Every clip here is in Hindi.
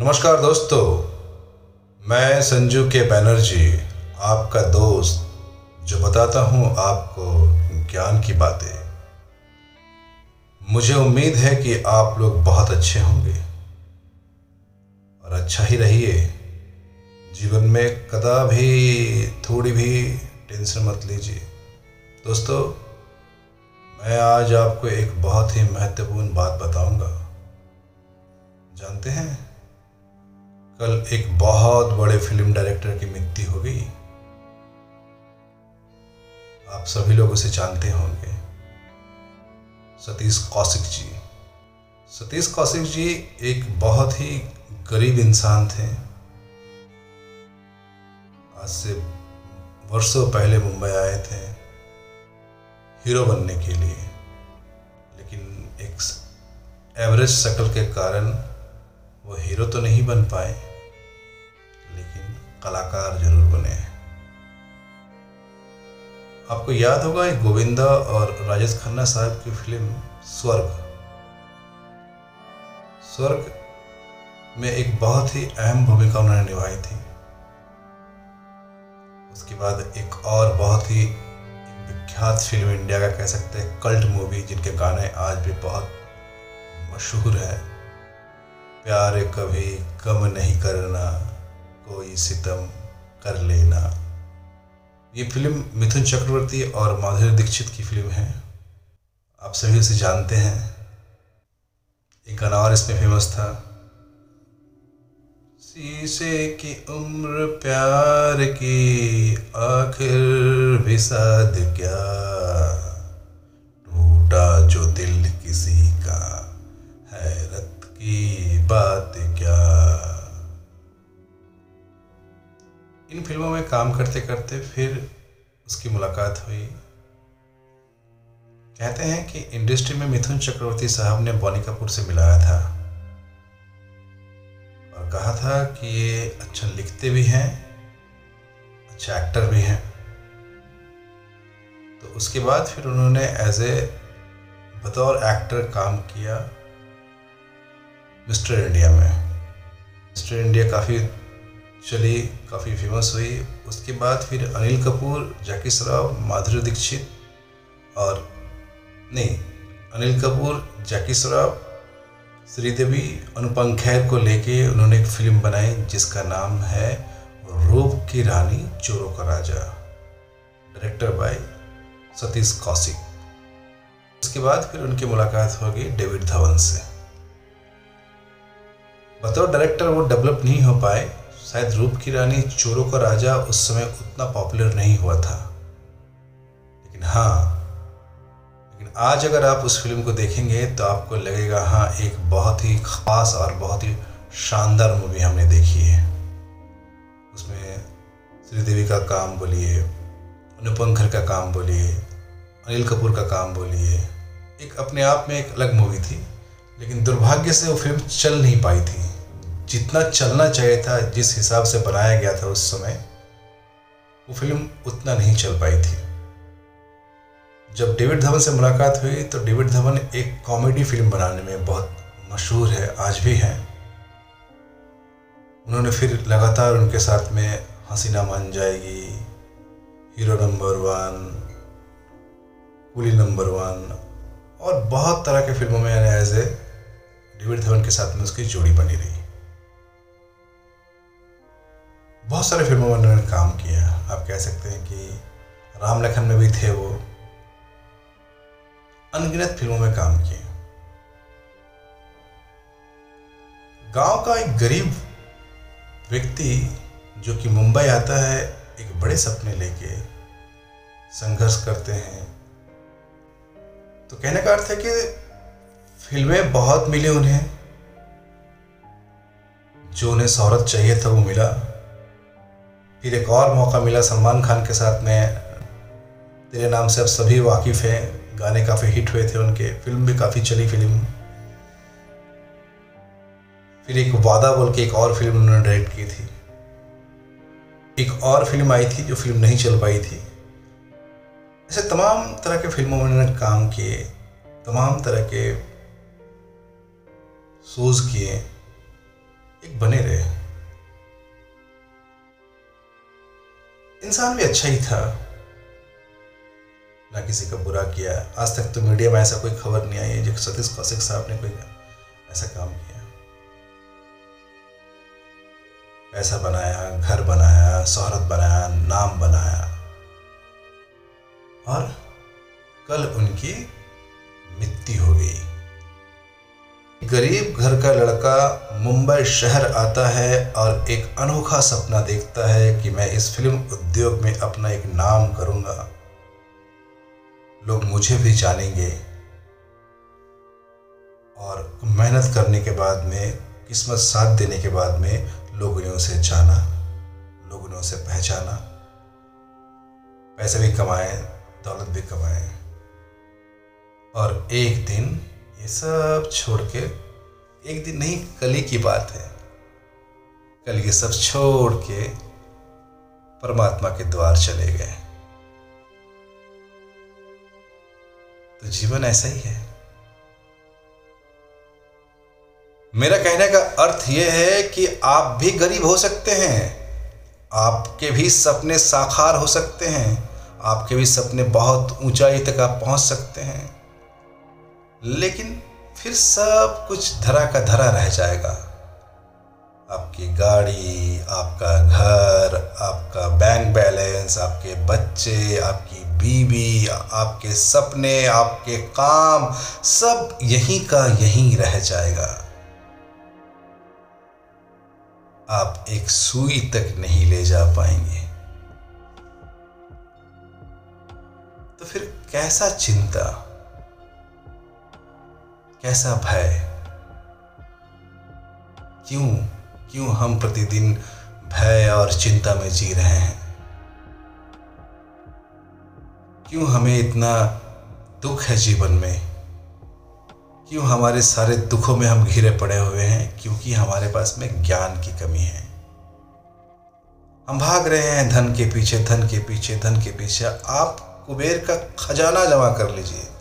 नमस्कार दोस्तों, मैं संजू के बैनर्जी, आपका दोस्त, जो बताता हूँ आपको ज्ञान की बातें। मुझे उम्मीद है कि आप लोग बहुत अच्छे होंगे। और अच्छा ही रहिए। जीवन में कदा भी थोड़ी भी टेंशन मत लीजिए। दोस्तों, मैं आज आपको एक बहुत ही महत्वपूर्ण बात बताऊँगा। जानते हैं? कल एक बहुत बड़े फ़िल्म डायरेक्टर की मृत्यु हो गई। आप सभी लोग उसे जानते होंगे। सतीश कौशिक जी। सतीश कौशिक जी एक बहुत ही गरीब इंसान थे। आज से वर्षों पहले मुंबई आए थे। हीरो बनने के लिए। लेकिन एक एवरेज शक्ल के कारण वो हीरो तो नहीं बन पाए। कलाकार ज़रूर बने आपको याद होगा एक गोविंदा और राजेश खन्ना साहब की फ़िल्म स्वर्ग। स्वर्ग में एक बहुत ही अहम भूमिका उन्होंने निभाई थी। उसके बाद एक और बहुत ही विख्यात फ़िल्म इंडिया का कह सकते हैं कल्ट मूवी, जिनके गाने आज भी बहुत मशहूर है। प्यार कभी कम नहीं करना। कोई सितम कर लेना। ये फ़िल्म मिथुन चक्रवर्ती और माधुरी दीक्षित की फ़िल्म है। आप सभी उसे जानते हैं। एक गाना और इसमें फ़ेमस था। शीशे की उम्र प्यार की आखिर भी साध क्या? टूटा जो दिल किसी का, हैरत की बात इन फ़िल्मों में काम करते करते फिर उसकी मुलाकात हुई। कहते हैं कि इंडस्ट्री में मिथुन चक्रवर्ती साहब ने बॉनी कपूर से मिलाया था और कहा था कि ये अच्छा लिखते भी हैं अच्छा एक्टर भी हैं। तो उसके बाद फिर उन्होंने एज ए बतौर एक्टर काम किया मिस्टर इंडिया में। मिस्टर इंडिया काफ़ी चली, काफ़ी फ़ेमस हुई। उसके बाद फिर अनिल कपूर जैकी श्रॉफ माधुरी दीक्षित और नहीं, अनिल कपूर जैकी श्रॉफ श्रीदेवी, अनुपम खैर को लेके उन्होंने एक फ़िल्म बनाई जिसका नाम है रूप की रानी, चोरों का राजा। Director by Satish Kaushik. उसके बाद फिर उनकी मुलाकात होगी डेविड धवन से। बतौर डायरेक्टर वो डेवलप नहीं हो पाए शायद रूप की रानी चोरों का राजा उस समय उतना पॉपुलर नहीं हुआ था। लेकिन हाँ लेकिन आज अगर आप उस फ़िल्म को देखेंगे तो आपको लगेगा हाँ एक बहुत ही खास और बहुत ही शानदार मूवी हमने देखी है। उसमें श्रीदेवी का काम बोलिए, अनुपम खर का काम बोलिए, अनिल कपूर का काम बोलिए, एक अपने आप में एक अलग मूवी थी, लेकिन दुर्भाग्य से वो फ़िल्म चल नहीं पाई थी। जितना चलना चाहिए था, जिस हिसाब से बनाया गया था उस समय, वो फ़िल्म उतना नहीं चल पाई थी। जब डेविड धवन से मुलाकात हुई तो डेविड धवन एक कॉमेडी फ़िल्म बनाने में बहुत मशहूर है, आज भी हैं। उन्होंने फिर लगातार उनके साथ में Haseena Maan Jayegi, hero number one, coolie number one, और बहुत तरह के फ़िल्मों में एज ए डेविड धवन के साथ में उसकी जोड़ी बनी रही। बहुत सारे फ़िल्मों में उन्होंने काम किया आप कह सकते हैं कि राम लखन में भी थे वो। अनगिनत फ़िल्मों में काम किए। गाँव का एक गरीब व्यक्ति जो कि मुंबई आता है, एक बड़े सपने लेके संघर्ष करते हैं। तो कहने का अर्थ है कि फ़िल्में बहुत मिली उन्हें। जो उन्हें शहरत चाहिए था वो मिला। फिर एक और मौका मिला सलमान खान के साथ में। तेरे नाम से अब सभी वाकिफ़ हैं। गाने काफ़ी हिट हुए थे उनके। फ़िल्म भी काफ़ी चली फ़िल्म। फिर एक वादा बोल के एक और फ़िल्म उन्होंने डायरेक्ट की थी। एक और फ़िल्म आई थी जो फ़िल्म नहीं चल पाई थी। ऐसे तमाम तरह के फ़िल्मों में उन्होंने काम किए, तमाम तरह के शोज़ किए, एक बने रहे। इंसान भी अच्छा ही था। ना किसी का बुरा किया। आज तक तो मीडिया में ऐसा कोई खबर नहीं आई है जो सतीश कौशिक साहब ने कोई ऐसा काम किया। पैसा बनाया, घर बनाया, शोहरत बनाया, नाम बनाया। और कल उनकी मृत्यु हो गई। गरीब घर का लड़का मुंबई शहर आता है और एक अनोखा सपना देखता है कि मैं इस फ़िल्म उद्योग में अपना एक नाम करूँगा। लोग मुझे भी जानेंगे। और मेहनत करने के बाद में, किस्मत साथ देने के बाद में लोगों ने उसे जाना, लोगों ने उसे पहचाना। पैसे भी कमाए, दौलत भी कमाए। और एक दिन ये सब छोड़ के एक दिन नहीं, कल ही की बात है। कल ये सब छोड़ के परमात्मा के द्वार चले गए। तो जीवन ऐसा ही है। मेरा कहने का अर्थ यह है कि आप भी गरीब हो सकते हैं। आपके भी सपने साकार हो सकते हैं। आपके भी सपने बहुत ऊंचाई तक आप पहुँच सकते हैं। लेकिन फिर सब कुछ धरा का धरा रह जाएगा। आपकी गाड़ी, आपका घर, आपका बैंक बैलेंस आपके बच्चे, आपकी बीवी, आपके सपने, आपके काम, सब यहीं का यहीं रह जाएगा। आप एक सुई तक नहीं ले जा पाएँगे। तो फिर कैसा चिंता? कैसा भय। क्यों? क्यों हम प्रतिदिन भय और चिंता में जी रहे हैं? क्यों हमें इतना दुख है जीवन में? क्यों हमारे सारे दुखों में हम घिरे पड़े हुए हैं? क्योंकि हमारे पास में ज्ञान की कमी है। हम भाग रहे हैं धन के पीछे, धन के पीछे, धन के पीछे। आप कुबेर का खजाना जमा कर लीजिए।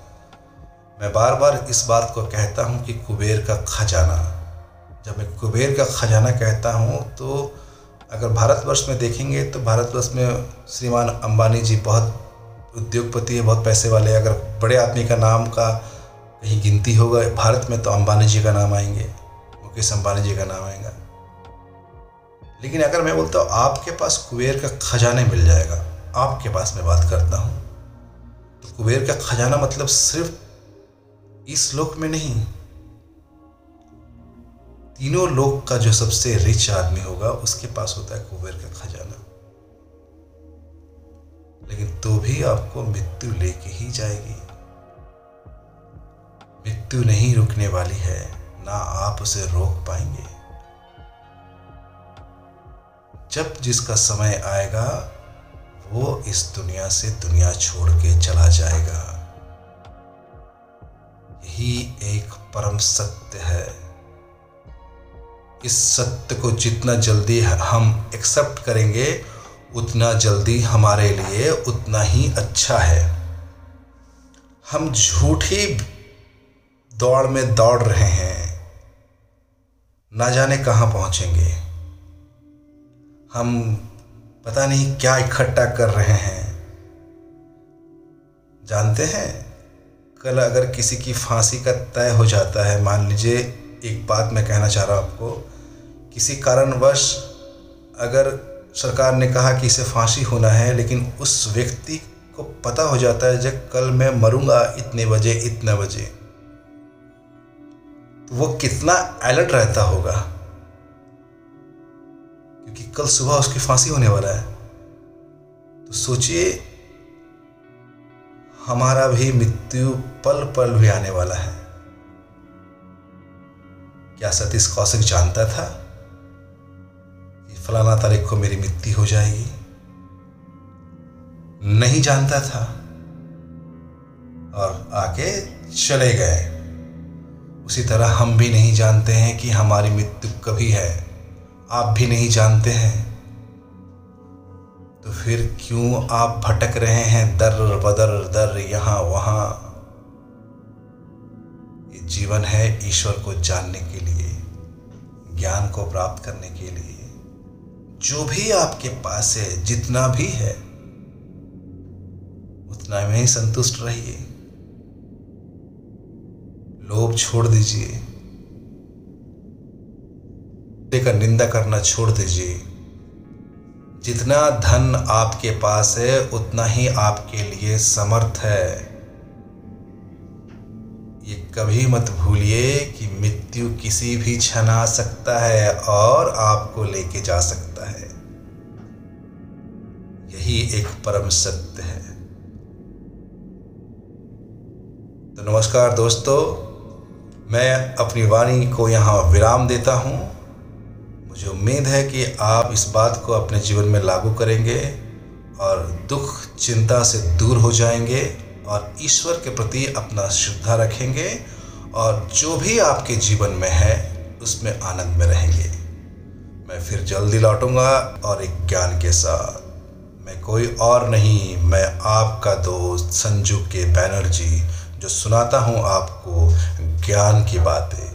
मैं बार बार इस बात को कहता हूँ कि कुबेर का खजाना। जब मैं कुबेर का खजाना कहता हूँ तो अगर भारतवर्ष में देखेंगे तो भारतवर्ष में श्रीमान अंबानी जी बहुत उद्योगपति है, बहुत पैसे वाले अगर बड़े आदमी का नाम का कहीं गिनती होगा, भारत में तो अंबानी जी का नाम आएँगे, मुकेश अंबानी जी का नाम आएगा। लेकिन अगर मैं बोलता हूँ, आपके पास कुबेर का खजाने मिल जाएगा, आपके पास मैं बात करता हूँ। तो कुबेर का खजाना मतलब सिर्फ़ इस लोक में नहीं। तीनों लोक का जो सबसे रिच आदमी होगा, उसके पास होता है कुबेर का खजाना। लेकिन तो भी आपको मृत्यु लेके ही जाएगी। मृत्यु नहीं रुकने वाली है, ना आप उसे रोक पाएँगे। जब जिसका समय आएगा, वो इस दुनिया से दुनिया छोड़ के चला जाएगा। यही एक परम सत्य है। इस सत्य को जितना जल्दी हम एक्सेप्ट करेंगे, उतना जल्दी हमारे लिए उतना ही अच्छा है। हम झूठी दौड़ में दौड़ रहे हैं। ना जाने कहाँ पहुँचेंगे। हम पता नहीं क्या इकट्ठा कर रहे हैं। जानते हैं? कल अगर किसी की फांसी का तय हो जाता है, मान लीजिए एक बात मैं कहना चाह रहा हूँ आपको, किसी कारणवश अगर सरकार ने कहा कि इसे फांसी होना है, लेकिन उस व्यक्ति को पता हो जाता है, जब कल मैं मरूँगा इतने बजे इतने बजे तो वो कितना अलर्ट रहता होगा? क्योंकि कल सुबह उसकी फांसी होने वाला है। तो सोचिए हमारा भी मृत्यु पल पल भी आने वाला है। क्या सतीश कौशिक जानता था कि फलाना तारीख को मेरी मृत्यु हो जाएगी? नहीं जानता था। और आके चले गए। उसी तरह हम भी नहीं जानते हैं कि हमारी मृत्यु कभी है। आप भी नहीं जानते हैं। तो फिर क्यों आप भटक रहे हैं दर बदर दर यहाँ वहाँ? ये जीवन है ईश्वर को जानने के लिए, ज्ञान को प्राप्त करने के लिए। जो भी आपके पास है, जितना भी है, उतना में ही संतुष्ट रहिए। लोभ छोड़ दीजिए। का निंदा करना छोड़ दीजिए। जितना धन आपके पास है, उतना ही आपके लिए समर्थ है। ये कभी मत भूलिए कि मृत्यु किसी भी क्षण आ सकता है और आपको लेके जा सकता है। यही एक परम सत्य है। तो नमस्कार दोस्तों, मैं अपनी वाणी को यहाँ विराम देता हूँ। मुझे उम्मीद है कि आप इस बात को अपने जीवन में लागू करेंगे और दुख, चिंता से दूर हो जाएँगे और ईश्वर के प्रति अपना श्रद्धा रखेंगे और जो भी आपके जीवन में है, उसमें आनंद में रहेंगे। मैं फिर जल्दी लौटूँगा और एक ज्ञान के साथ। मैं कोई और नहीं, मैं आपका दोस्त संजू के बैनर्जी, जो सुनाता हूँ आपको ज्ञान की बातें।